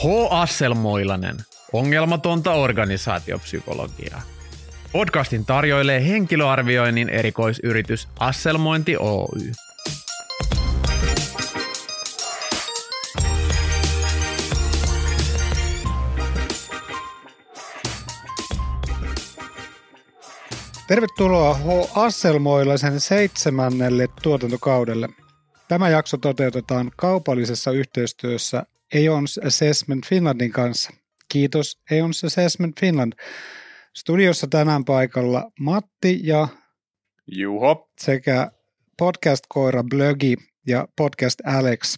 H. Asselmoilanen, ongelmatonta organisaatiopsykologiaa. Podcastin tarjoilee henkilöarvioinnin erikoisyritys Asselmointi Oy. Tervetuloa H. Asselmoilaisen seitsemännelle tuotantokaudelle. Tämä jakso toteutetaan kaupallisessa yhteistyössä Aeons Assessment Finlandin kanssa. Kiitos Aeons Assessment Finland. Studiossa tänään paikalla Matti ja Juho. sekä podcast-koira Blögi ja podcast Alex.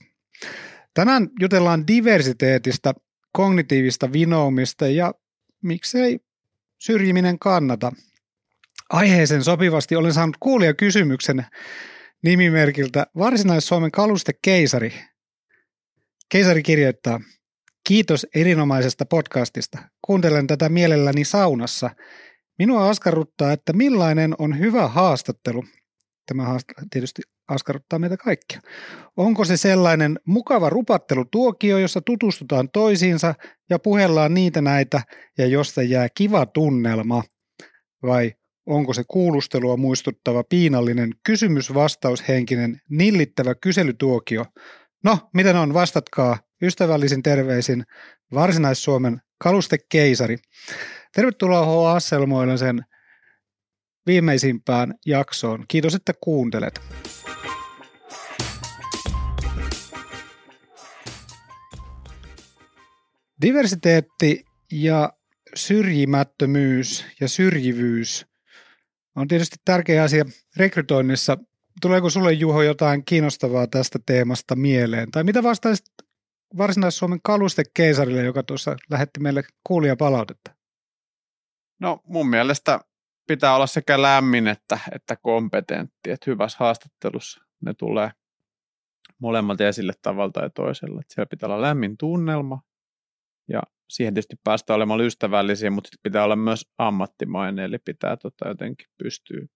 Tänään jutellaan diversiteetistä, kognitiivista vinoumista ja miksei syrjiminen kannata. Aiheeseen sopivasti olen saanut kuulia kysymyksen nimimerkiltä Varsinais-Suomen kaluste Keisari. Kirjoittaa, kiitos erinomaisesta podcastista. Kuuntelen tätä mielelläni saunassa. Minua askarruttaa, että millainen on hyvä haastattelu. Tämä tietysti askarruttaa meitä kaikkia. Onko se sellainen mukava rupattelutuokio, jossa tutustutaan toisiinsa ja puhellaan niitä näitä ja josta jää kiva tunnelma? Vai onko se kuulustelua muistuttava piinallinen kysymysvastaushenkinen nillittävä kyselytuokio? No, miten on? Vastatkaa ystävällisin terveisin Varsinais-Suomen kalustekeisari. Tervetuloa H. Asselmoilla sen viimeisimpään jaksoon. Kiitos, että kuuntelet. Diversiteetti ja syrjimättömyys ja syrjivyys on tietysti tärkeä asia rekrytoinnissa. Tuleeko sulle Juho jotain kiinnostavaa tästä teemasta mieleen? Tai mitä vastaisit Varsinais-Suomen kalustekeisarille, joka tuossa lähetti meille kuulijapalautetta? No mun mielestä pitää olla sekä lämmin että, että kompetentti, että hyvässä haastattelussa ne tulee molemmat esille tavalla tai toisella. Että siellä pitää olla lämmin tunnelma ja siihen tietysti päästä olemaan ystävällisiä, mutta pitää olla myös ammattimainen, eli pitää tota jotenkin pystyä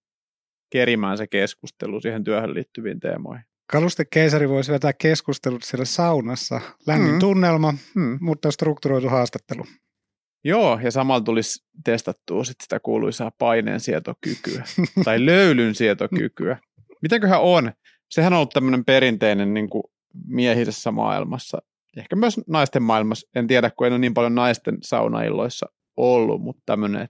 kerimään se keskustelu siihen työhön liittyviin teemoihin. Kalustekeisari voisi vetää keskustelut siellä saunassa. Lämmin mm. tunnelma, mm. mutta strukturoitu haastattelu. Joo, ja samalla tulisi testattua sit sitä kuuluisaa paineensietokykyä tai löylyn sietokykyä. Mitäköhän on? Sehän on ollut tämmöinen perinteinen niin kuin miehisessä maailmassa, ehkä myös naisten maailmassa. En tiedä, kun en ole niin paljon naisten saunailloissa ollut, mutta tämmöinen,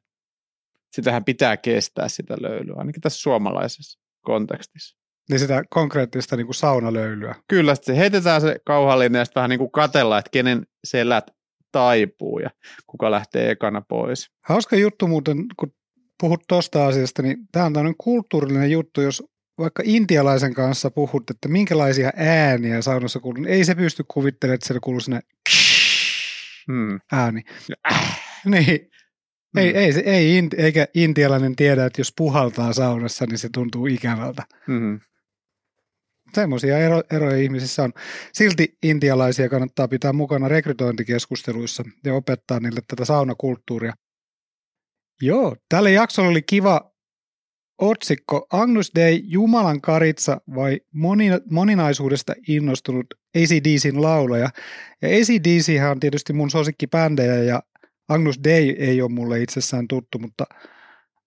sitähän pitää kestää sitä löylyä, ainakin tässä suomalaisessa kontekstissa. Niin sitä konkreettista niin kuin saunalöylyä. Kyllä, se heitetään se kauhallinen ja sitten vähän niin kuin katella, että kenen selät taipuu ja kuka lähtee ekana pois. Hauska juttu muuten, kun puhut tuosta asiasta, niin tämä on tämmöinen kulttuurillinen juttu, jos vaikka intialaisen kanssa puhut, että minkälaisia ääniä saunassa kuuluu, niin ei se pysty kuvittelemaan, että siellä kuuluu sinne hmm. ääni. Äh. Niin. Hmm. Ei, ei, ei, eikä intialainen tiedä, että jos puhaltaa saunassa, niin se tuntuu ikävältä. Hmm. Semmoisia ero, eroja ihmisissä on. Silti intialaisia kannattaa pitää mukana rekrytointikeskusteluissa ja opettaa niille tätä saunakulttuuria. Joo, tälle jaksolle oli kiva otsikko Agnus Dei, Jumalan karitsa vai moninaisuudesta innostunut ACDCin laulaja. Ja ACDC on tietysti mun suosikkibändejä ja Agnus Dei ei ole mulle itsessään tuttu, mutta,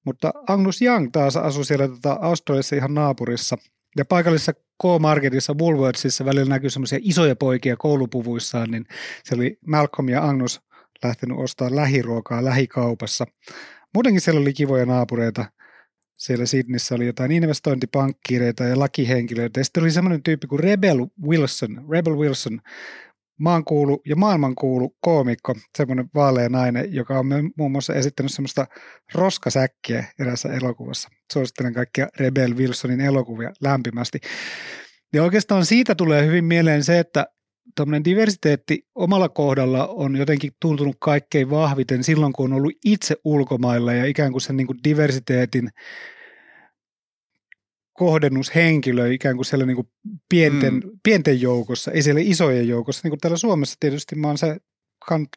mutta Agnus Young taas asui siellä tota Australiassa ihan naapurissa. Ja paikallisessa K-Marketissa, Woolworthsissa välillä näkyy semmoisia isoja poikia koulupuvuissaan, niin se oli Malcolm ja Agnus lähtenyt ostamaan lähiruokaa lähikaupassa. Muutenkin siellä oli kivoja naapureita – siellä Sydneyssä oli jotain investointipankkiireita ja lakihenkilöitä. Ja sitten oli semmoinen tyyppi kuin Rebel Wilson, Rebel Wilson, maankuulu ja maailmankuulu koomikko, semmoinen vaalea nainen, joka on muun muassa esittänyt semmoista roskasäkkiä erässä elokuvassa. Suosittelen kaikkia Rebel Wilsonin elokuvia lämpimästi. Ja oikeastaan siitä tulee hyvin mieleen se, että tämmöinen diversiteetti omalla kohdalla on jotenkin tuntunut kaikkein vahviten silloin, kun on ollut itse ulkomailla ja ikään kuin sen niin kuin diversiteetin kohdennushenkilö ikään kuin siellä niin kuin pienten, mm. pienten joukossa, ei siellä isojen joukossa. Niin kuin täällä Suomessa tietysti mä oon se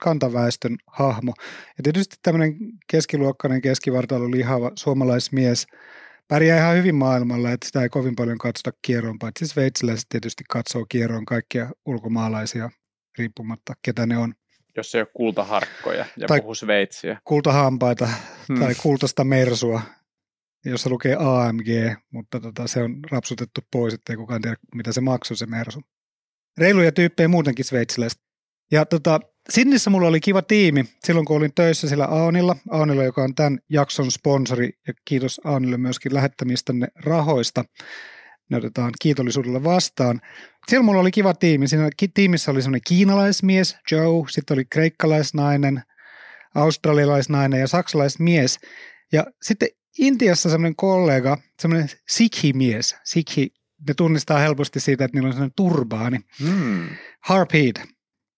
kantaväestön hahmo. Ja tietysti tämmöinen keskiluokkainen, keskivartalo lihava suomalaismies pärjää ihan hyvin maailmalla, että sitä ei kovin paljon katsota kierroon, paitsi sveitsiläiset tietysti katsoo kierroon kaikkia ulkomaalaisia riippumatta, ketä ne on. jos ei ole kultaharkkoja ja Tai- puhu sveitsiä. kultahampaita Hmm. tai kultaista mersua, jossa lukee AMG, mutta tota, se on rapsutettu pois, ettei kukaan tiedä, mitä se maksoi se mersu. Reiluja tyyppejä muutenkin sveitsiläistä. Ja tota, Sinnissä mulla oli kiva tiimi silloin, kun olin töissä sillä Aonilla. Aonilla, joka on tämän jakson sponsori, ja kiitos Aonille myöskin lähettämistänne rahoista. Ne otetaan kiitollisuudella vastaan. Siellä mulla oli kiva tiimi. Siinä tiimissä oli semmoinen kiinalaismies, Joe, sitten oli kreikkalaisnainen, australialaisnainen ja saksalaismies. Ja sitten Intiassa semmoinen kollega, semmoinen sikhi-mies. Sikhi, ne tunnistaa helposti siitä, että niillä on semmoinen turbaani. Hmm. Harpeed.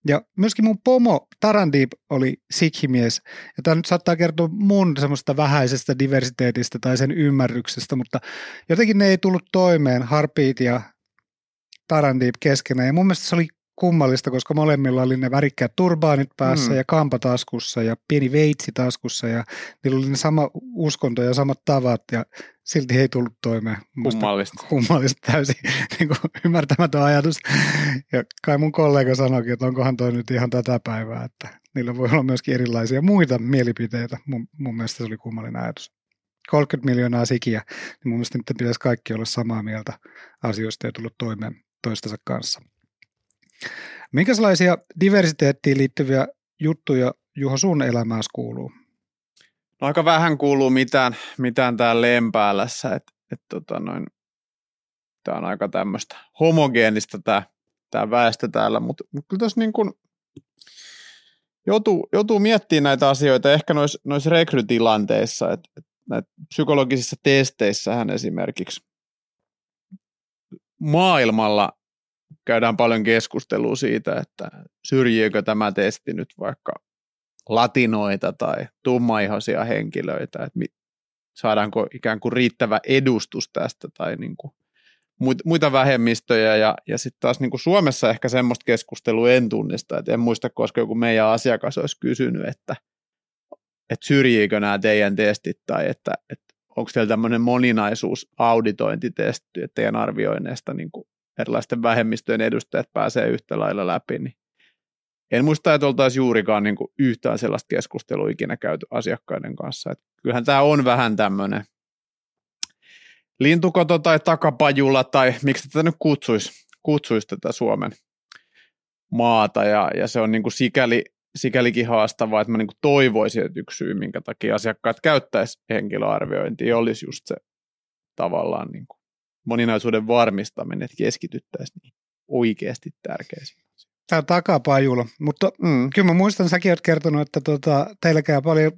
Ja myöskin mun pomo Tarandip oli sikhimies. Ja tämä nyt saattaa kertoa mun semmoista vähäisestä diversiteetistä tai sen ymmärryksestä, mutta jotenkin ne ei tullut toimeen, Harpeed ja Tarandip keskenään. Ja mun mielestä se oli kummallista, koska molemmilla oli ne värikkäät turbaanit päässä Mm. ja kampa taskussa ja pieni veitsi taskussa ja niillä oli ne sama uskonto ja samat tavat ja silti he ei tullut toimeen. Mielestä Kummallista. kummallista täysin niin kuin ymmärtämätön ajatus. Ja kai mun kollega sanoikin, että onkohan toi nyt ihan tätä päivää, että niillä voi olla myöskin erilaisia muita mielipiteitä. Mun, mun mielestä se oli kummallinen ajatus. 30 miljoonaa sikiä, niin mun mielestä nyt pitäisi kaikki olla samaa mieltä asioista ja tulla toimeen toistensa kanssa. Minkälaisia diversiteettiin liittyviä juttuja Juho sun elämääsi kuuluu? No aika vähän kuuluu mitään, mitään täällä Lempäälässä, että et, tota noin, tämä on aika tämmöistä homogeenista tämä tää väestö täällä, mutta mut kyllä tuossa niin kuin joutuu, joutuu miettimään näitä asioita ehkä noissa nois rekrytilanteissa, että et näitä psykologisissa testeissähän esimerkiksi maailmalla käydään paljon keskustelua siitä, että syrjiikö tämä testi nyt vaikka latinoita tai tummaihoisia henkilöitä, että mi- saadaanko ikään kuin riittävä edustus tästä tai niin kuin muit- muita vähemmistöjä. Ja, ja sitten taas niin kuin Suomessa ehkä semmoista keskustelua en tunnista, että en muista, koska joku meidän asiakas olisi kysynyt, että, että syrjiikö nämä teidän testit tai että, että onko teillä tämmöinen moninaisuus auditointi tehty, että teidän arvioinneista niin kuin erilaisten vähemmistöjen edustajat pääsee yhtä lailla läpi, niin en muista, että oltaisiin juurikaan niin kuin yhtään sellaista keskustelua ikinä käyty asiakkaiden kanssa. Et kyllähän tämä on vähän tämmöinen lintukoto tai takapajula tai miksi tätä nyt kutsuisi, kutsuisi tätä Suomen maata ja, ja se on niin kuin sikäli, sikälikin haastavaa, että mä niin kuin toivoisin, että yksi syy, minkä takia asiakkaat käyttäisi henkilöarviointia, olisi just se tavallaan niin kuin moninaisuuden varmistaminen, että keskityttäisiin niin oikeasti tärkeisiin. Tämä on takapajula, mutta Mm. kyllä mä muistan, säkin oot kertonut, että tota, teillä käy paljon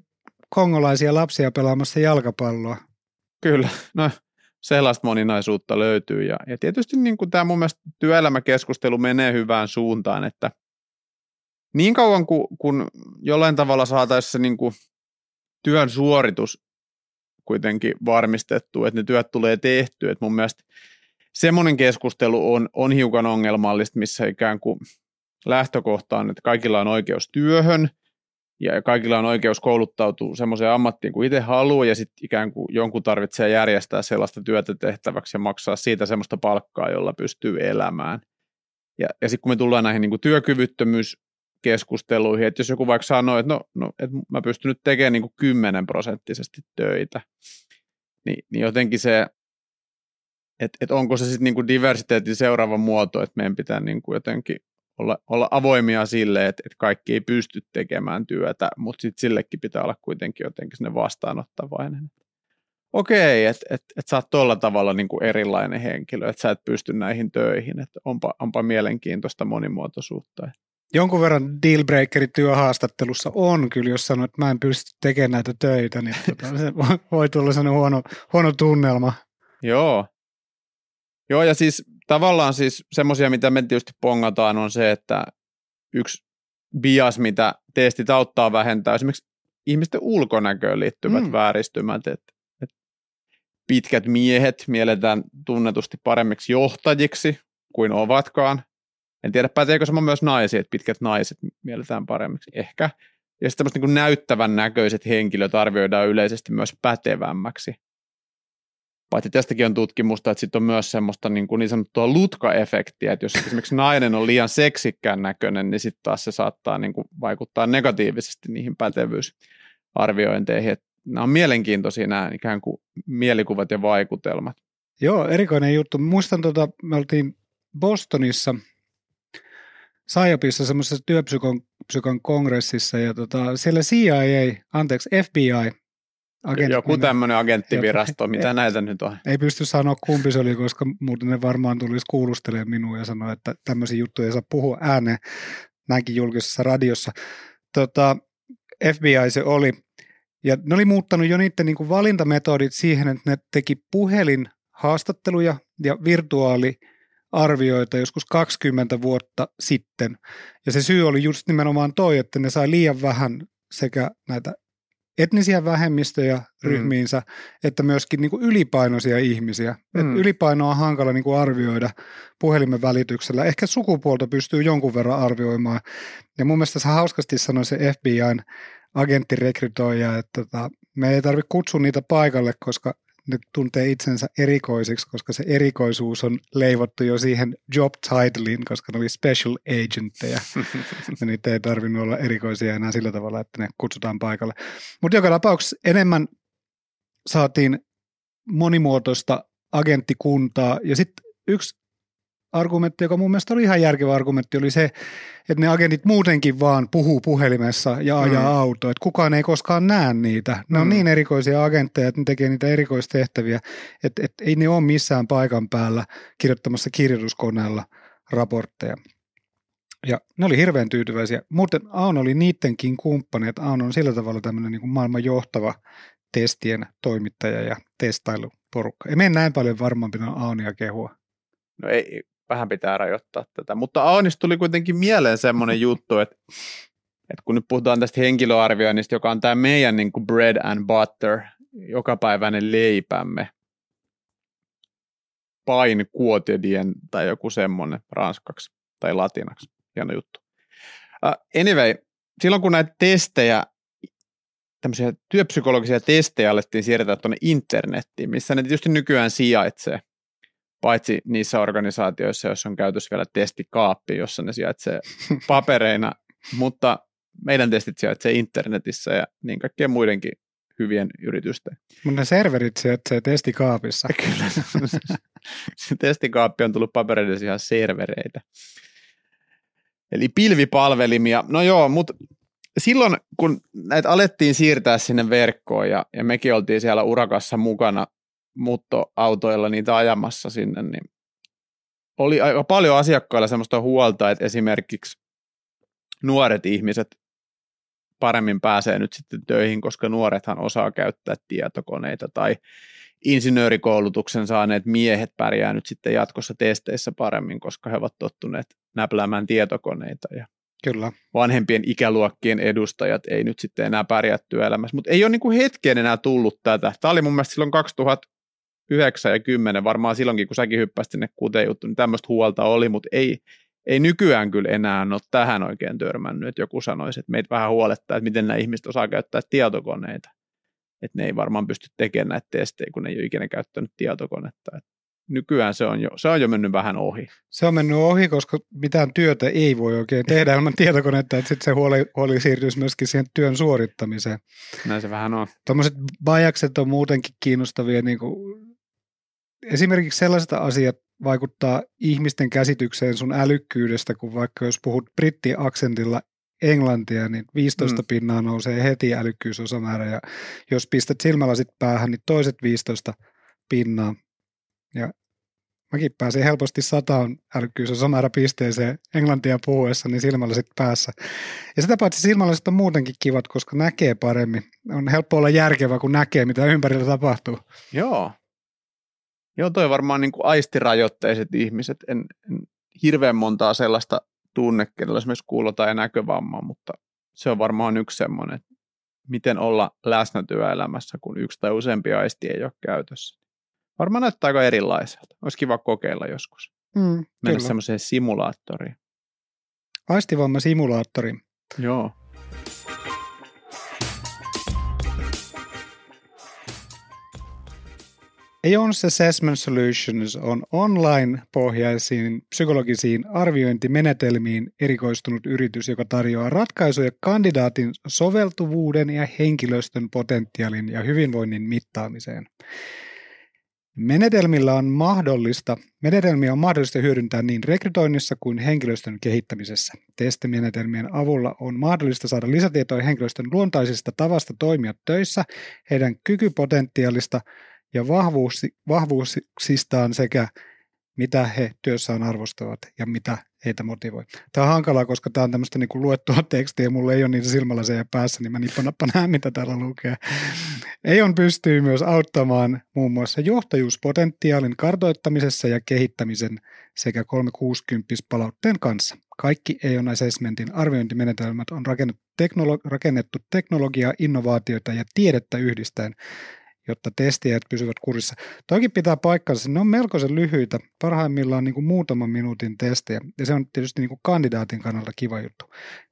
kongolaisia lapsia pelaamassa jalkapalloa. Kyllä, no sellaista moninaisuutta löytyy ja, ja tietysti niin kuin tämä mun mielestä työelämäkeskustelu menee hyvään suuntaan, että niin kauan kuin kun jollain tavalla saataisiin se niin kuin työn suoritus kuitenkin varmistettu, että ne työt tulee tehtyä, että mun mielestä semmoinen keskustelu on, on hiukan ongelmallista, missä ikään kuin lähtökohta on, että kaikilla on oikeus työhön ja kaikilla on oikeus kouluttautua semmoiseen ammattiin kuin itse haluaa ja sitten ikään kuin jonkun tarvitsee järjestää sellaista työtä tehtäväksi ja maksaa siitä semmoista palkkaa, jolla pystyy elämään. Ja, ja sitten kun me tullaan näihin niin kuin työkyvyttömyyskeskusteluihin, että jos joku vaikka sanoo, että no, no että mä pystyn nyt tekemään niin kuin 10 prosenttisesti töitä, niin, niin jotenkin se, että et onko se sitten niinku diversiteetin seuraava muoto, että meidän pitää niinku jotenkin olla, olla avoimia sille, että, että kaikki ei pysty tekemään työtä, mutta sitten sillekin pitää olla kuitenkin jotenkin sinne vastaanottavainen. Okei, että et, et sä oot tuolla tavalla niinku erilainen henkilö, että sä et pysty näihin töihin, että onpa, onpa mielenkiintoista monimuotoisuutta. Jonkun verran dealbreakeri työhaastattelussa on kyllä, jos sanoo, että mä en pysty tekemään näitä töitä, niin tota, se voi, voi tulla sellainen huono, huono tunnelma. Joo. Joo, ja siis tavallaan siis semmoisia, mitä me tietysti pongataan, on se, että yksi bias, mitä testit auttaa vähentää, esimerkiksi ihmisten ulkonäköön liittyvät Mm. mm. vääristymät, että et pitkät miehet mielletään tunnetusti paremmiksi johtajiksi kuin ovatkaan. En tiedä, päteekö sama myös naisia, että pitkät naiset mielletään paremmiksi. Ehkä. Ja sitten niin näyttävän näköiset henkilöt arvioidaan yleisesti myös pätevämmäksi. Paitsi tästäkin on tutkimusta, että sitten on myös semmoista niin, kuin niin sanottua lutka-efektiä, että jos esimerkiksi nainen on liian seksikkään näköinen, niin sitten taas se saattaa niin kuin vaikuttaa negatiivisesti niihin pätevyysarviointeihin. Että nämä on mielenkiintoisia nämä ikään kuin mielikuvat ja vaikutelmat. Joo, erikoinen juttu. Muistan, tota, me oltiin Bostonissa Saijopissa semmoisessa työpsykon psykon kongressissa ja tota, siellä CIA, anteeksi FBI, Agent, Joku tämmöinen agenttivirasto, jota, mitä näitä nyt on? Ei pysty sanoa kumpi se oli, koska muuten ne varmaan tulisi kuulustelemaan minua ja sanoa, että tämmöisiä juttuja ei saa puhua ääneen näinkin julkisessa radiossa. Tota, FBI se oli. Ja ne oli muuttanut jo niiden niin kuin valintametodit siihen, että ne teki puhelin haastatteluja ja virtuaaliarvioita joskus 20 vuotta sitten. Ja se syy oli just nimenomaan toi, että ne sai liian vähän sekä näitä etnisiä vähemmistöjä mm. ryhmiinsä, mm. että myöskin niin kuin ylipainoisia ihmisiä. Mm. Et ylipainoa on hankala niin kuin arvioida puhelimen välityksellä. Ehkä sukupuolta pystyy jonkun verran arvioimaan. Ja mun mielestä se hauskasti sanoi se FBIn agenttirekrytoija, että tota, me ei tarvitse kutsua niitä paikalle, koska ne tuntee itsensä erikoisiksi, koska se erikoisuus on leivottu jo siihen job titlein, koska ne oli special agentteja. ja niitä ei tarvinnut olla erikoisia enää sillä tavalla, että ne kutsutaan paikalle. Mutta joka tapauksessa enemmän saatiin monimuotoista agenttikuntaa. Ja sitten yksi argumentti, joka mun mielestä oli ihan järkevä argumentti, oli se, että ne agentit muutenkin vaan puhuu puhelimessa ja ajaa mm. autoa, että kukaan ei koskaan näe niitä. Ne mm. on niin erikoisia agentteja, että ne tekee niitä erikoistehtäviä, että, että ei ne ole missään paikan päällä kirjoittamassa kirjoituskoneella raportteja. Ja ne oli hirveän tyytyväisiä. Muuten Aun oli niidenkin kumppani, että Aun on sillä tavalla tämmöinen niin kuin maailman johtava testien toimittaja ja testailuporukka. Ei mene näin paljon varmaan pitää Aunia kehua. No ei, vähän pitää rajoittaa tätä. Mutta Aonista tuli kuitenkin mieleen semmoinen juttu, että, että kun nyt puhutaan tästä henkilöarvioinnista, joka on tämä meidän niin kuin bread and butter, jokapäiväinen leipämme, pain kuotedien tai joku semmoinen ranskaksi tai latinaksi. Hieno juttu. Uh, anyway, silloin kun näitä testejä, tämmöisiä työpsykologisia testejä alettiin siirtää tuonne internettiin, missä ne tietysti nykyään sijaitsee, paitsi niissä organisaatioissa, joissa on käytössä vielä testikaappi, jossa ne sijaitsee papereina, mutta meidän testit sijaitsee internetissä ja niin kaikkien muidenkin hyvien yritysten. Mutta ne serverit sijaitsee testikaapissa. Kyllä. se testikaappi on tullut papereiden ihan servereitä. Eli pilvipalvelimia. No joo, mutta silloin kun näitä alettiin siirtää sinne verkkoon ja, ja mekin oltiin siellä urakassa mukana muuttoautoilla niitä ajamassa sinne, niin oli aika paljon asiakkailla semmoista huolta, että esimerkiksi nuoret ihmiset paremmin pääsee nyt sitten töihin, koska nuorethan osaa käyttää tietokoneita tai insinöörikoulutuksen saaneet miehet pärjää nyt sitten jatkossa testeissä paremmin, koska he ovat tottuneet näpläämään tietokoneita ja Kyllä. vanhempien ikäluokkien edustajat ei nyt sitten enää pärjää työelämässä, mutta ei ole niin kuin hetkeen enää tullut tätä. Tämä oli mun mielestä silloin 2000 9 ja 10, varmaan silloinkin, kun säkin hyppäsit sinne kuuteen juttu, niin tämmöistä huolta oli, mutta ei, ei nykyään kyllä enää ole tähän oikein törmännyt, että joku sanoisi, että meitä vähän huolettaa, että miten nämä ihmiset osaa käyttää tietokoneita. Että ne ei varmaan pysty tekemään näitä testejä, kun ne ei ole ikinä käyttänyt tietokonetta. Että nykyään se on, jo, se on jo mennyt vähän ohi. Se on mennyt ohi, koska mitään työtä ei voi oikein tehdä ilman tietokonetta, että sitten se huoli, huoli siirtyisi myöskin siihen työn suorittamiseen. Näin se vähän on. Tuommoiset bajakset on muutenkin kiinnostavia niin kuin esimerkiksi sellaiset asiat vaikuttaa ihmisten käsitykseen sun älykkyydestä, kun vaikka jos puhut brittiaksentilla englantia, niin 15 mm. pinnaa nousee heti älykkyysosamäärä, ja jos pistät silmälasit päähän, niin toiset 15 pinnaa. Ja mäkin pääsin helposti sataan älykkyysosamäärä pisteeseen englantia puhuessa, niin silmälasit päässä. Ja sitä paitsi silmälasit on muutenkin kivat, koska näkee paremmin. On helppo olla järkevä, kun näkee, mitä ympärillä tapahtuu. Joo, Joo, toi varmaan niin kuin aistirajoitteiset ihmiset. En, en hirveän montaa sellaista tunne, kenellä esimerkiksi kuulo- tai näkövamma, mutta se on varmaan yksi semmoinen, että miten olla läsnä työelämässä, kun yksi tai useampi aisti ei ole käytössä. Varmaan näyttää aika erilaiselta. Olisi kiva kokeilla joskus. Mm, Mennä semmoiseen simulaattoriin. Aistivamma simulaattori. Joo. Aeons Assessment Solutions on online-pohjaisiin psykologisiin arviointimenetelmiin erikoistunut yritys, joka tarjoaa ratkaisuja kandidaatin soveltuvuuden ja henkilöstön potentiaalin ja hyvinvoinnin mittaamiseen. Menetelmillä on mahdollista, menetelmiä on mahdollista hyödyntää niin rekrytoinnissa kuin henkilöstön kehittämisessä. Testimenetelmien avulla on mahdollista saada lisätietoa henkilöstön luontaisista tavasta toimia töissä, heidän kykypotentiaalista ja vahvuuksistaan sekä mitä he työssään arvostavat ja mitä heitä motivoi. Tämä on hankalaa, koska tämä on tämmöistä niin kuin luettua tekstiä mulla ei ole niitä silmälaseja päässä, niin mä nippanappa näen, mitä täällä lukee. Eion pystyy myös auttamaan muun muassa johtajuuspotentiaalin kartoittamisessa ja kehittämisen sekä 360 palautteen kanssa. Kaikki Eion Assessmentin arviointimenetelmät on rakennettu, teknolo- rakennettu teknologiaa, innovaatioita ja tiedettä yhdistäen jotta testijät pysyvät kurissa. Toikin pitää paikkansa, ne on melkoisen lyhyitä, parhaimmillaan niin kuin muutaman minuutin testejä, ja se on tietysti niin kuin kandidaatin kannalta kiva juttu.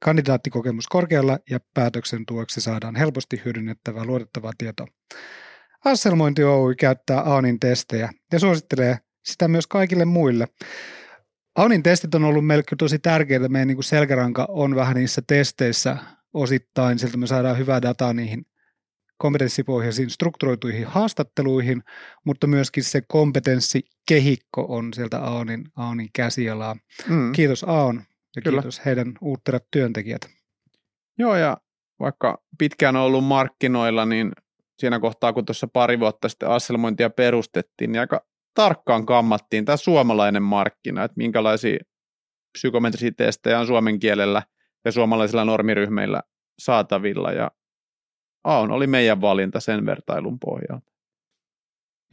Kandidaattikokemus korkealla ja päätöksen tueksi saadaan helposti hyödynnettävää luotettavaa tietoa. Asselmointi Oy käyttää Aunin testejä ja suosittelee sitä myös kaikille muille. Aunin testit on ollut melkein tosi tärkeitä. Meidän niin kuin selkäranka on vähän niissä testeissä osittain. Sieltä me saadaan hyvää dataa niihin kompetenssipohjaisiin strukturoituihin haastatteluihin, mutta myöskin se kompetenssikehikko on sieltä Aonin, Aonin käsialaa. Mm. Kiitos Aon ja Kyllä. kiitos heidän uutterat työntekijät. Joo, ja vaikka pitkään on ollut markkinoilla, niin siinä kohtaa, kun tuossa pari vuotta sitten asselmointia perustettiin, niin aika tarkkaan kammattiin tämä suomalainen markkina, että minkälaisia psykometrisiä testejä on suomen kielellä ja suomalaisilla normiryhmillä saatavilla, ja Aon oli meidän valinta sen vertailun pohjalta.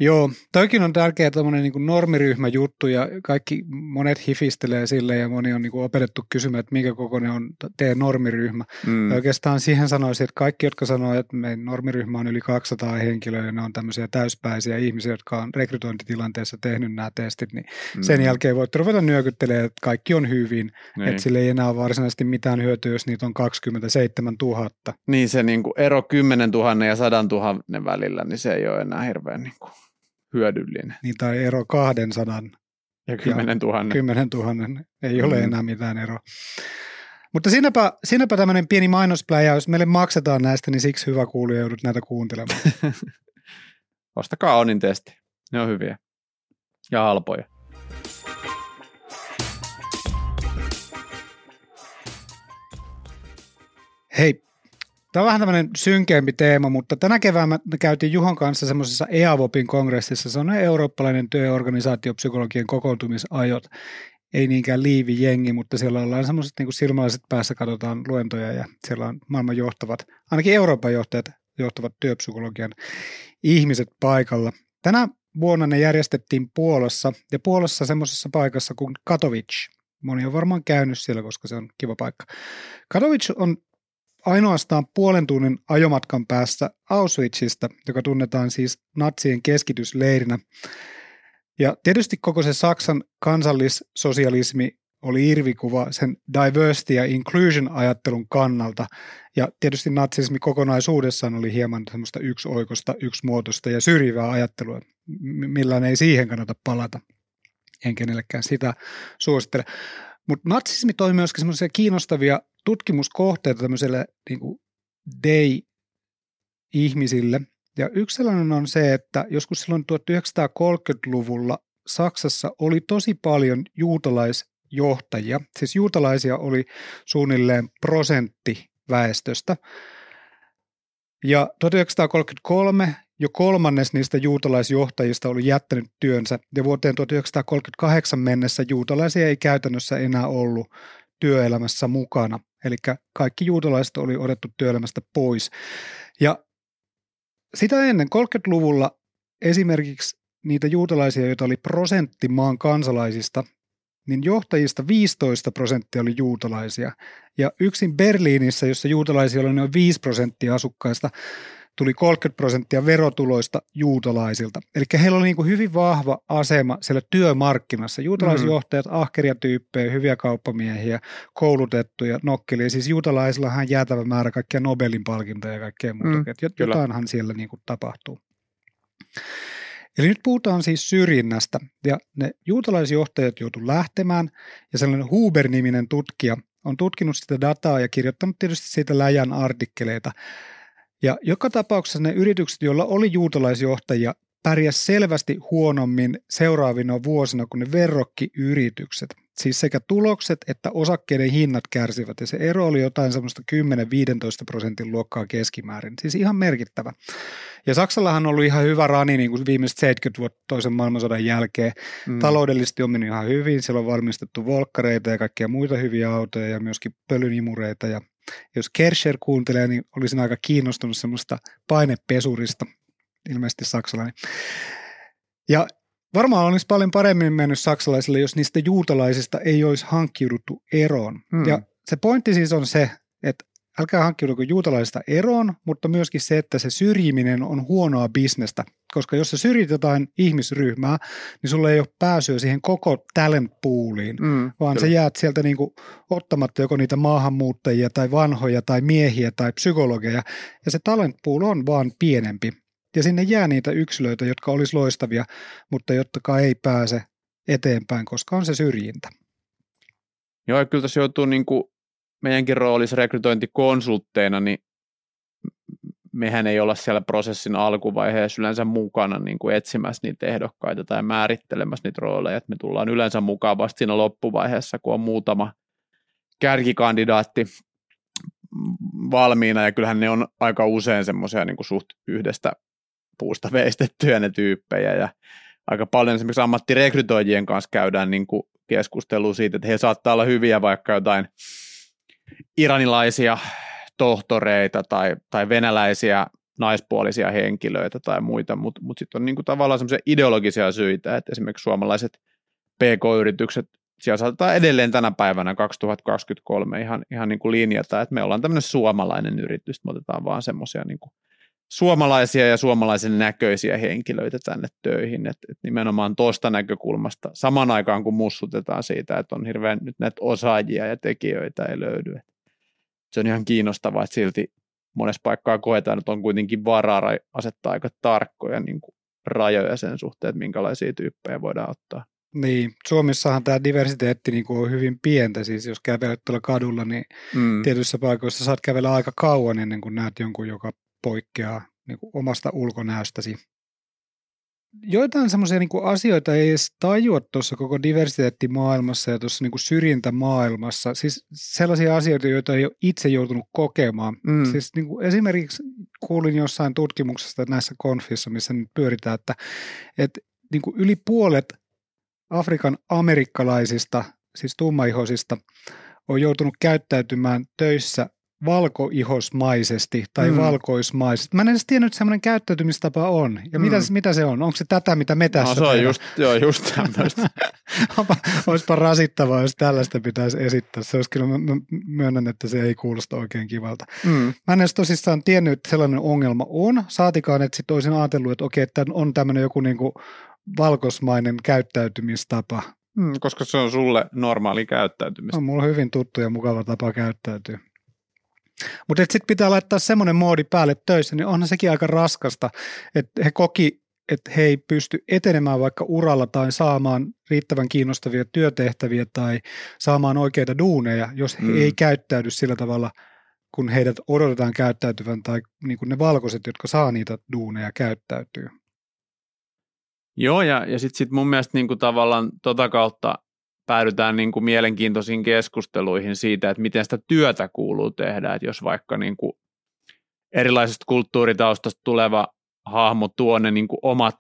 Joo, toikin on tärkeä tämmöinen niin normiryhmäjuttu ja kaikki monet hifistelee sille ja moni on niin kuin opetettu kysymään, että minkä kokoinen on teidän normiryhmä. Mm. Ja oikeastaan siihen sanoisin, että kaikki, jotka sanoo, että meidän normiryhmä on yli 200 henkilöä ja ne on tämmöisiä täyspäisiä ihmisiä, jotka on rekrytointitilanteessa tehnyt nämä testit, niin mm. sen jälkeen voitte ruveta nyökyttelemään, että kaikki on hyvin, niin. että sille ei enää ole varsinaisesti mitään hyötyä, jos niitä on 27 000. Niin se niin kuin ero 10 000 ja 100 000 välillä, niin se ei ole enää hirveän niin kuin hyödyllinen. Niin tai ero 200 ja 10 000. 10 000 ei ole mm. enää mitään eroa. Mutta siinäpä, siinäpä tämmöinen pieni mainospläjä, jos meille maksetaan näistä, niin siksi hyvä kuulija joudut näitä kuuntelemaan. Ostakaa Onin testi. Ne on hyviä ja halpoja. Hei, Tämä on vähän tämmöinen synkeämpi teema, mutta tänä keväänä me käytiin Juhon kanssa semmoisessa EAVOPin kongressissa. Se on eurooppalainen työorganisaatiopsykologian kokoontumisajot. Ei niinkään liivi-jengi, mutta siellä ollaan semmoiset niin silmälaiset päässä, katsotaan luentoja ja siellä on maailman johtavat, ainakin Euroopan johtajat, johtavat työpsykologian ihmiset paikalla. Tänä vuonna ne järjestettiin Puolassa ja Puolassa semmoisessa paikassa kuin Katowice. Moni on varmaan käynyt siellä, koska se on kiva paikka. Katowice on ainoastaan puolen tunnin ajomatkan päässä Auschwitzista, joka tunnetaan siis natsien keskitysleirinä. Ja tietysti koko se Saksan kansallissosialismi oli irvikuva sen diversity ja inclusion ajattelun kannalta. Ja tietysti natsismi kokonaisuudessaan oli hieman semmoista yksioikosta, yksimuotoista ja syrjivää ajattelua. Millään ei siihen kannata palata. En kenellekään sitä suosittele. Mutta natsismi toi myöskin semmoisia kiinnostavia tutkimuskohteita tämmöiselle niin day-ihmisille. Ja yksi sellainen on se, että joskus silloin 1930-luvulla Saksassa oli tosi paljon juutalaisjohtajia. Siis juutalaisia oli suunnilleen prosentti väestöstä. Ja 1933 jo kolmannes niistä juutalaisjohtajista oli jättänyt työnsä ja vuoteen 1938 mennessä juutalaisia ei käytännössä enää ollut työelämässä mukana. Eli kaikki juutalaiset oli otettu työelämästä pois. Ja sitä ennen 30-luvulla esimerkiksi niitä juutalaisia, joita oli prosentti maan kansalaisista, niin johtajista 15 prosenttia oli juutalaisia. Ja yksin Berliinissä, jossa juutalaisia oli noin 5 prosenttia asukkaista, tuli 30 prosenttia verotuloista juutalaisilta. Eli heillä oli niin kuin hyvin vahva asema siellä työmarkkinassa. Juutalaisjohtajat, mm. ahkeria tyyppejä, hyviä kauppamiehiä, koulutettuja, nokkelia. Siis juutalaisillahan jäätävä määrä kaikkia Nobelin palkintoja ja kaikkea muuta. Mm, Jotainhan siellä niin kuin tapahtuu. Eli nyt puhutaan siis syrjinnästä, ja ne juutalaisjohtajat joutu lähtemään, ja sellainen Huber-niminen tutkija on tutkinut sitä dataa ja kirjoittanut tietysti siitä läjän artikkeleita. Ja joka tapauksessa ne yritykset, joilla oli juutalaisjohtajia, pärjäs selvästi huonommin seuraavina vuosina kuin ne verrokkiyritykset. Siis sekä tulokset että osakkeiden hinnat kärsivät ja se ero oli jotain semmoista 10-15 prosentin luokkaa keskimäärin. Siis ihan merkittävä. Ja Saksallahan on ollut ihan hyvä rani niin kuin viimeiset 70 vuotta toisen maailmansodan jälkeen. Mm. Taloudellisesti on mennyt ihan hyvin. Siellä on valmistettu volkkareita ja kaikkia muita hyviä autoja ja myöskin pölynimureita. Ja jos Kerscher kuuntelee, niin olisin aika kiinnostunut semmoista painepesurista, ilmeisesti saksalainen. Ja varmaan olisi paljon paremmin mennyt saksalaisille, jos niistä juutalaisista ei olisi hankkiuduttu eroon. Hmm. Ja se pointti siis on se, että älkää hankkiuduko juutalaisista eroon, mutta myöskin se, että se syrjiminen on huonoa bisnestä. Koska jos sä syrjit jotain ihmisryhmää, niin sulla ei ole pääsyä siihen koko talent pooliin, mm, vaan kyllä. sä jäät sieltä niinku ottamatta joko niitä maahanmuuttajia tai vanhoja tai miehiä tai psykologeja. Ja se talent pool on vaan pienempi. Ja sinne jää niitä yksilöitä, jotka olisi loistavia, mutta jotka ei pääse eteenpäin, koska on se syrjintä. Joo, ja kyllä tässä joutuu niin kuin meidänkin roolissa rekrytointikonsultteina, niin mehän ei olla siellä prosessin alkuvaiheessa yleensä mukana niin kuin etsimässä niitä ehdokkaita tai määrittelemässä niitä rooleja. että me tullaan yleensä mukaan vasta siinä loppuvaiheessa, kun on muutama kärkikandidaatti valmiina, ja kyllähän ne on aika usein semmoisia niin suht yhdestä puusta veistettyjä ne tyyppejä ja aika paljon esimerkiksi ammattirekrytoijien kanssa käydään niin kuin keskustelua siitä, että he saattaa olla hyviä vaikka jotain iranilaisia tohtoreita tai, tai venäläisiä naispuolisia henkilöitä tai muita, mutta mut sitten on niinku tavallaan semmoisia ideologisia syitä, että esimerkiksi suomalaiset PK-yritykset, siellä saatetaan edelleen tänä päivänä 2023 ihan, ihan niin kuin linjata, että me ollaan tämmöinen suomalainen yritys, me otetaan vaan semmoisia niin suomalaisia ja suomalaisen näköisiä henkilöitä tänne töihin. Et, et nimenomaan tuosta näkökulmasta saman aikaan kun mussutetaan siitä, että on hirveän nyt näitä osaajia ja tekijöitä ei löydy. Et se on ihan kiinnostavaa, että silti monessa paikkaa koetaan, että on kuitenkin varaa asettaa aika tarkkoja niin kuin rajoja sen suhteen, että minkälaisia tyyppejä voidaan ottaa. Niin, Suomessahan tämä diversiteetti niin kuin on hyvin pientä, siis jos kävelet tuolla kadulla, niin mm. tietyissä paikoissa saat kävellä aika kauan ennen kuin näet jonkun, joka poikkeaa niin kuin omasta ulkonäöstäsi. Joitain semmoisia niin asioita ei edes tajua tuossa koko diversiteettimaailmassa ja tuossa niin syrjintämaailmassa. Siis sellaisia asioita, joita ei ole itse joutunut kokemaan. Mm. Siis niin kuin esimerkiksi kuulin jossain tutkimuksesta näissä konfissa, missä nyt pyöritään, että, että niin kuin yli puolet Afrikan amerikkalaisista, siis tummaihoisista, on joutunut käyttäytymään töissä valkoihosmaisesti tai mm. valkoismaisesti. Mä en edes tiennyt, että semmoinen käyttäytymistapa on. Ja mm. mitä, mitä se on? Onko se tätä, mitä me tässä no, se on just, joo, just tämmöistä. Olisipa rasittavaa, jos tällaista pitäisi esittää. Se olisi kyllä, mä myönnän, että se ei kuulosta oikein kivalta. Mm. Mä en edes tosissaan tiennyt, että sellainen ongelma on. Saatikaan, että sitten olisin ajatellut, että okei, että on tämmöinen joku niinku valkosmainen käyttäytymistapa. Mm, koska se on sulle normaali käyttäytymistä. On mulla hyvin tuttu ja mukava tapa käyttäytyä. Mutta sitten pitää laittaa semmoinen moodi päälle töissä, niin onhan sekin aika raskasta, että he koki, että he ei pysty etenemään vaikka uralla tai saamaan riittävän kiinnostavia työtehtäviä tai saamaan oikeita duuneja, jos he mm. ei käyttäydy sillä tavalla, kun heidät odotetaan käyttäytyvän tai niin kuin ne valkoiset, jotka saa niitä duuneja käyttäytyy. Joo, ja, ja sitten sit mun mielestä niin kuin tavallaan tota kautta päädytään niin kuin mielenkiintoisiin keskusteluihin siitä, että miten sitä työtä kuuluu tehdä, että jos vaikka niin kuin erilaisesta kulttuuritaustasta tuleva hahmo tuo ne niin kuin omat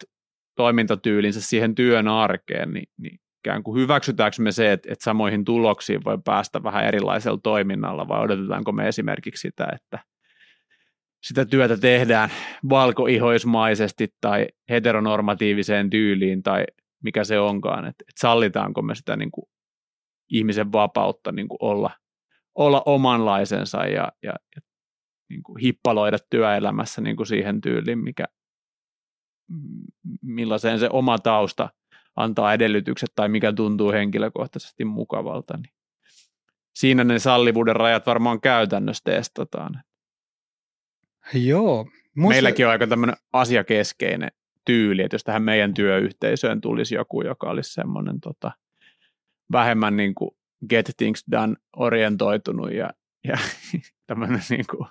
toimintatyylinsä siihen työn arkeen, niin, niin ikään kuin hyväksytäänkö me se, että, että samoihin tuloksiin voi päästä vähän erilaisella toiminnalla, vai odotetaanko me esimerkiksi sitä, että sitä työtä tehdään valkoihoismaisesti tai heteronormatiiviseen tyyliin tai mikä se onkaan, että, että sallitaanko me sitä niin kuin ihmisen vapautta niin kuin olla, olla omanlaisensa ja, ja, ja niin kuin hippaloida työelämässä niin kuin siihen tyyliin, mikä, millaiseen se oma tausta antaa edellytykset tai mikä tuntuu henkilökohtaisesti mukavalta. Niin siinä ne sallivuuden rajat varmaan käytännössä testataan. Joo. Musta... Meilläkin on aika tämmöinen asiakeskeinen tyyli, että jos tähän meidän työyhteisöön tulisi joku, joka olisi semmoinen tota, vähemmän niin kuin get things done orientoitunut ja, ja tämmöinen niin kuin,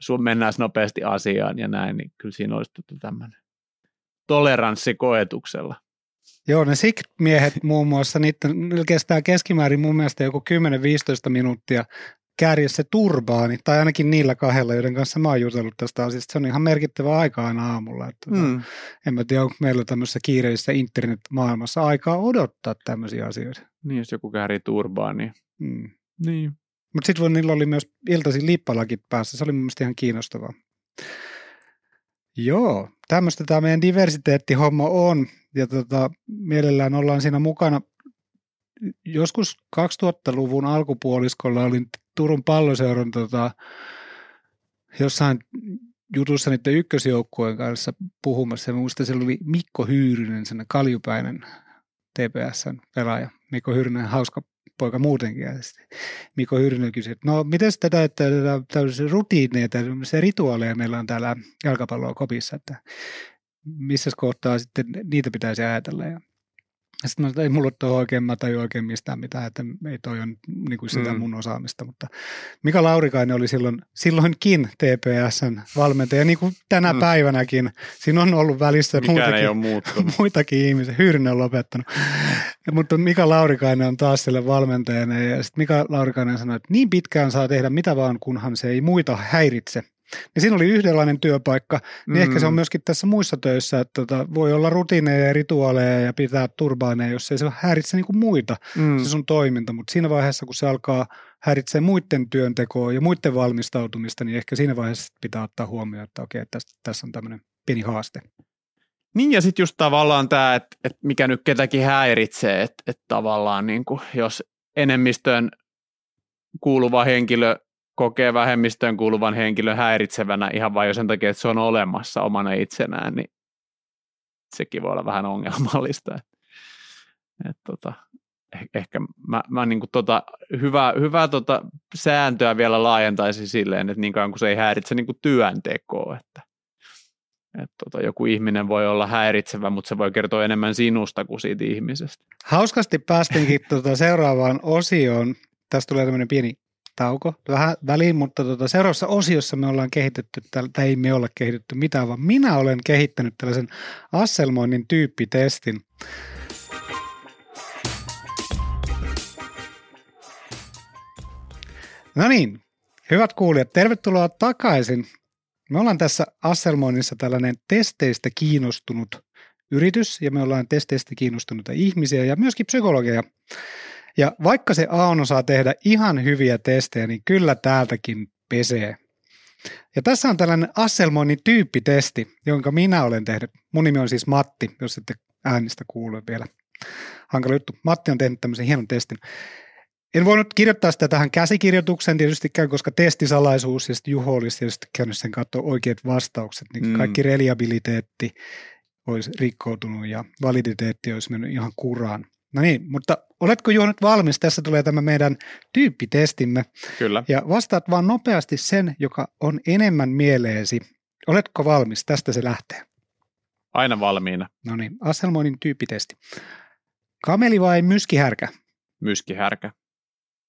sun mennään nopeasti asiaan ja näin, niin kyllä siinä olisi tota tämmöinen toleranssi koetuksella. Joo, ne SIK-miehet muun muassa, niiden kestää keskimäärin mun mielestä joku 10-15 minuuttia se turbaani, tai ainakin niillä kahdella, joiden kanssa mä oon jutellut tästä asiasta. Se on ihan merkittävä aika aina aamulla. Että tota, mm. En mä tiedä, onko meillä tämmöisessä kiireisessä internet-maailmassa aikaa odottaa tämmöisiä asioita. Niin, jos joku käärii turbaani. Mm. Niin. Mutta sitten niillä oli myös iltaisin lippalakit päässä. Se oli mun mielestä ihan kiinnostavaa. Joo, tämmöistä tämä meidän diversiteettihomma on. Ja tota, mielellään ollaan siinä mukana. Joskus 2000-luvun alkupuoliskolla olin Turun palloseuran tota, jossain jutussa niiden ykkösjoukkueen kanssa puhumassa. Minusta siellä oli Mikko Hyyrynen, sen kaljupäinen TPSn pelaaja. Mikko Hyyrynen, hauska poika muutenkin. Ja Mikko Hyrinen kysyi, että no miten tätä, että tällaisia rutiineja, tällaisia rituaaleja meillä on täällä jalkapalloa kopissa, että missä kohtaa sitten niitä pitäisi ajatella. Ja sitten mä ei mulla ole oikein, mä tajua oikein mistään mitään, että ei toi on niin kuin sitä mm. mun osaamista, mutta Mika Laurikainen oli silloin, silloinkin TPSn valmentaja, niin kuin tänä mm. päivänäkin. Siinä on ollut välissä muitakin, ei ole muitakin ihmisiä, Hyyrinen on lopettanut. mutta Mika Laurikainen on taas sille valmentajana ja sitten Mika Laurikainen sanoi, että niin pitkään saa tehdä mitä vaan, kunhan se ei muita häiritse. Niin siinä oli yhdenlainen työpaikka, niin mm. ehkä se on mm. myöskin tässä muissa töissä, että tota, voi olla rutiineja ja rituaaleja ja pitää turbaaneja, jos ei se häiritse niin kuin muita, mm. se sun toiminta. Mutta siinä vaiheessa, kun se alkaa häiritse muiden työntekoa ja muiden valmistautumista, niin ehkä siinä vaiheessa pitää ottaa huomioon, että okei, tässä, tässä on tämmöinen pieni haaste. Niin ja sitten just tavallaan tämä, että, että mikä nyt ketäkin häiritsee, että, että tavallaan niin kuin, jos enemmistön kuuluva henkilö kokee vähemmistöön kuuluvan henkilön häiritsevänä ihan vain jo sen takia, että se on olemassa omana itsenään, niin sekin voi olla vähän ongelmallista. Et, et tota, eh, ehkä mä, mä niin kuin tota, hyvää, hyvää tota sääntöä vielä laajentaisin silleen, että niin kauan kuin se ei häiritse niin kuin työntekoa, että et tota, joku ihminen voi olla häiritsevä, mutta se voi kertoa enemmän sinusta kuin siitä ihmisestä. Hauskasti päästinkin tuota seuraavaan osioon. Tästä tulee tämmöinen pieni tauko vähän väliin, mutta tuota, seuraavassa osiossa me ollaan kehitetty, tai ei me olla kehitetty mitään, vaan minä olen kehittänyt tällaisen asselmoinnin tyyppitestin. No niin, hyvät kuulijat, tervetuloa takaisin. Me ollaan tässä Asselmoinnissa tällainen testeistä kiinnostunut yritys, ja me ollaan testeistä kiinnostuneita ihmisiä ja myöskin psykologeja. Ja vaikka se Auno saa tehdä ihan hyviä testejä, niin kyllä täältäkin pesee. Ja tässä on tällainen Asselmoinnin tyyppitesti, jonka minä olen tehnyt. Mun nimi on siis Matti, jos ette äänistä kuule vielä. Hankala juttu. Matti on tehnyt tämmöisen hienon testin. En voinut kirjoittaa sitä tähän käsikirjoitukseen tietystikään, koska testisalaisuus ja sitten Juho olisi tietysti käynyt sen katsoa oikeat vastaukset, niin mm. kaikki reliabiliteetti olisi rikkoutunut ja validiteetti olisi mennyt ihan kuraan. No niin, mutta oletko Juho nyt valmis? Tässä tulee tämä meidän tyyppitestimme. Kyllä. Ja vastaat vaan nopeasti sen, joka on enemmän mieleesi. Oletko valmis? Tästä se lähtee. Aina valmiina. No niin, Asselmoinin tyyppitesti. Kameli vai myskihärkä? Myskihärkä.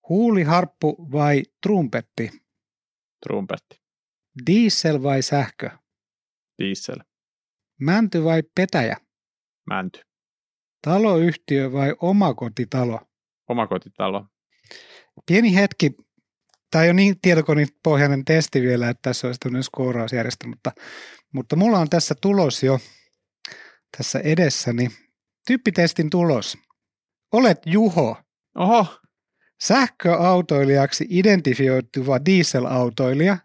Huuliharppu vai trumpetti? Trumpetti. Diesel vai sähkö? Diesel. Mänty vai petäjä? Mänty. Taloyhtiö vai omakotitalo? Omakotitalo. Pieni hetki. Tämä ei ole niin tietokonepohjainen testi vielä, että tässä olisi tämmöinen skoorausjärjestelmä, mutta, mutta mulla on tässä tulos jo tässä edessäni. Tyyppitestin tulos. Olet Juho. Oho. Sähköautoilijaksi identifioituva dieselautoilija.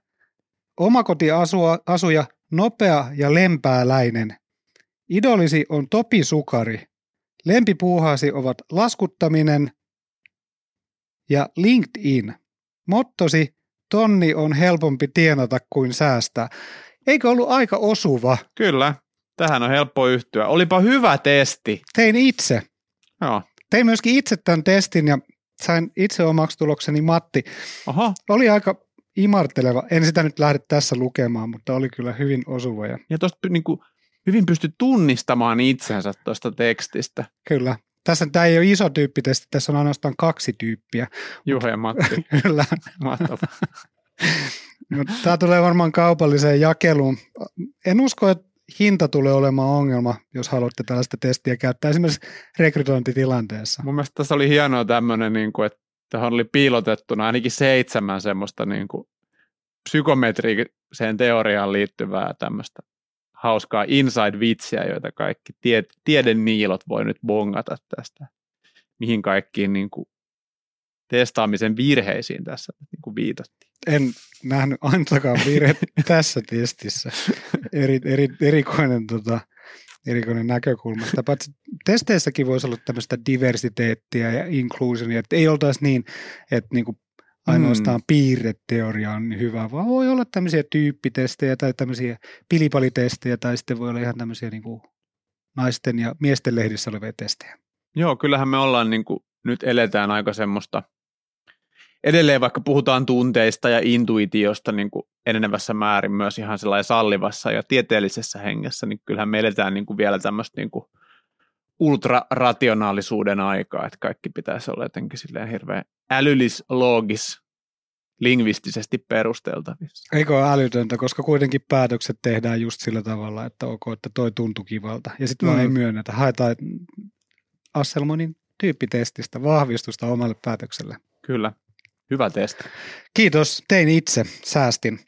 Omakotiasuja, nopea ja lempääläinen. Idolisi on Topi Sukari. Lempipuuhaasi ovat laskuttaminen ja LinkedIn. Mottosi, tonni on helpompi tienata kuin säästää. Eikö ollut aika osuva? Kyllä, tähän on helppo yhtyä. Olipa hyvä testi. Tein itse. Joo. Tein myöskin itse tämän testin ja sain itse omaksi tulokseni Matti. Aha. Oli aika imarteleva. En sitä nyt lähde tässä lukemaan, mutta oli kyllä hyvin osuva. Ja, ja tuosta niinku hyvin pysty tunnistamaan itsensä tuosta tekstistä. Kyllä. Tässä tämä ei ole iso tyyppitesti, tässä on ainoastaan kaksi tyyppiä. Juha ja Matti. Kyllä. Mahtavaa. Tämä tulee varmaan kaupalliseen jakeluun. En usko, että hinta tulee olemaan ongelma, jos haluatte tällaista testiä käyttää esimerkiksi rekrytointitilanteessa. Mun mielestä tässä oli hienoa tämmöinen, niin kuin, että tähän oli piilotettuna ainakin seitsemän semmoista niin kuin psykometriseen teoriaan liittyvää tämmöistä hauskaa inside-vitsiä, joita kaikki tie, tieden niilot voi nyt bongata tästä, mihin kaikkiin niin kuin testaamisen virheisiin tässä niin kuin viitattiin. En nähnyt ainakaan virhe tässä testissä. Eri, eri, erikoinen, tota, erikoinen näkökulma. Sitä paitsi testeissäkin voisi olla tämmöistä diversiteettiä ja inclusionia, että ei oltaisi niin, että niin kuin ainoastaan mm. piirreteoria on hyvä, vaan voi olla tämmöisiä tyyppitestejä tai tämmöisiä pilipalitestejä tai sitten voi olla ihan tämmöisiä niin kuin naisten ja miesten lehdissä olevia testejä. Joo, kyllähän me ollaan niin kuin, nyt eletään aika semmoista, edelleen vaikka puhutaan tunteista ja intuitiosta niin kuin enenevässä määrin myös ihan sellainen sallivassa ja tieteellisessä hengessä, niin kyllähän me eletään niin kuin vielä tämmöistä niin kuin ultrarationaalisuuden aikaa, että kaikki pitäisi olla jotenkin silleen hirveän älyllis, loogis, lingvistisesti perusteltavissa. Eikö ole älytöntä, koska kuitenkin päätökset tehdään just sillä tavalla, että ok, että toi tuntui kivalta. Ja sitten mm. vaan ei myönnetä. Haetaan Asselmonin tyyppitestistä vahvistusta omalle päätökselle. Kyllä, hyvä testi. Kiitos, tein itse, säästin.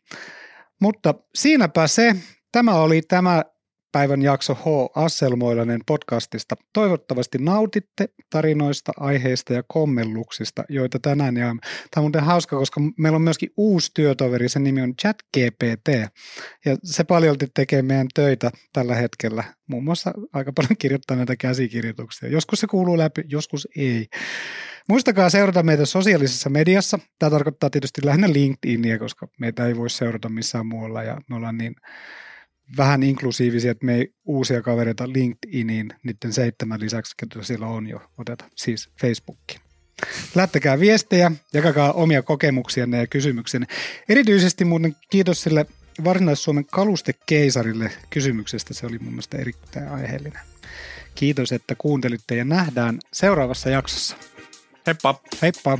Mutta siinäpä se. Tämä oli tämä päivän jakso H. Asselmoilainen podcastista. Toivottavasti nautitte tarinoista, aiheista ja kommelluksista, joita tänään jaamme. Tämä on muuten hauska, koska meillä on myöskin uusi työtoveri, sen nimi on ChatGPT. Ja se paljolti tekee meidän töitä tällä hetkellä. Muun muassa aika paljon kirjoittaa näitä käsikirjoituksia. Joskus se kuuluu läpi, joskus ei. Muistakaa seurata meitä sosiaalisessa mediassa. Tämä tarkoittaa tietysti lähinnä LinkedInia, koska meitä ei voi seurata missään muualla ja me ollaan niin vähän inklusiivisia, että me ei uusia kavereita LinkedIniin niiden seitsemän lisäksi, jotka siellä on jo oteta, siis Facebookiin. Lähettäkää viestejä, jakakaa omia kokemuksianne ja kysymyksiänne. Erityisesti muuten kiitos sille Varsinais-Suomen kalustekeisarille kysymyksestä. Se oli mun mielestä erittäin aiheellinen. Kiitos, että kuuntelitte ja nähdään seuraavassa jaksossa. Heippa! Heippa!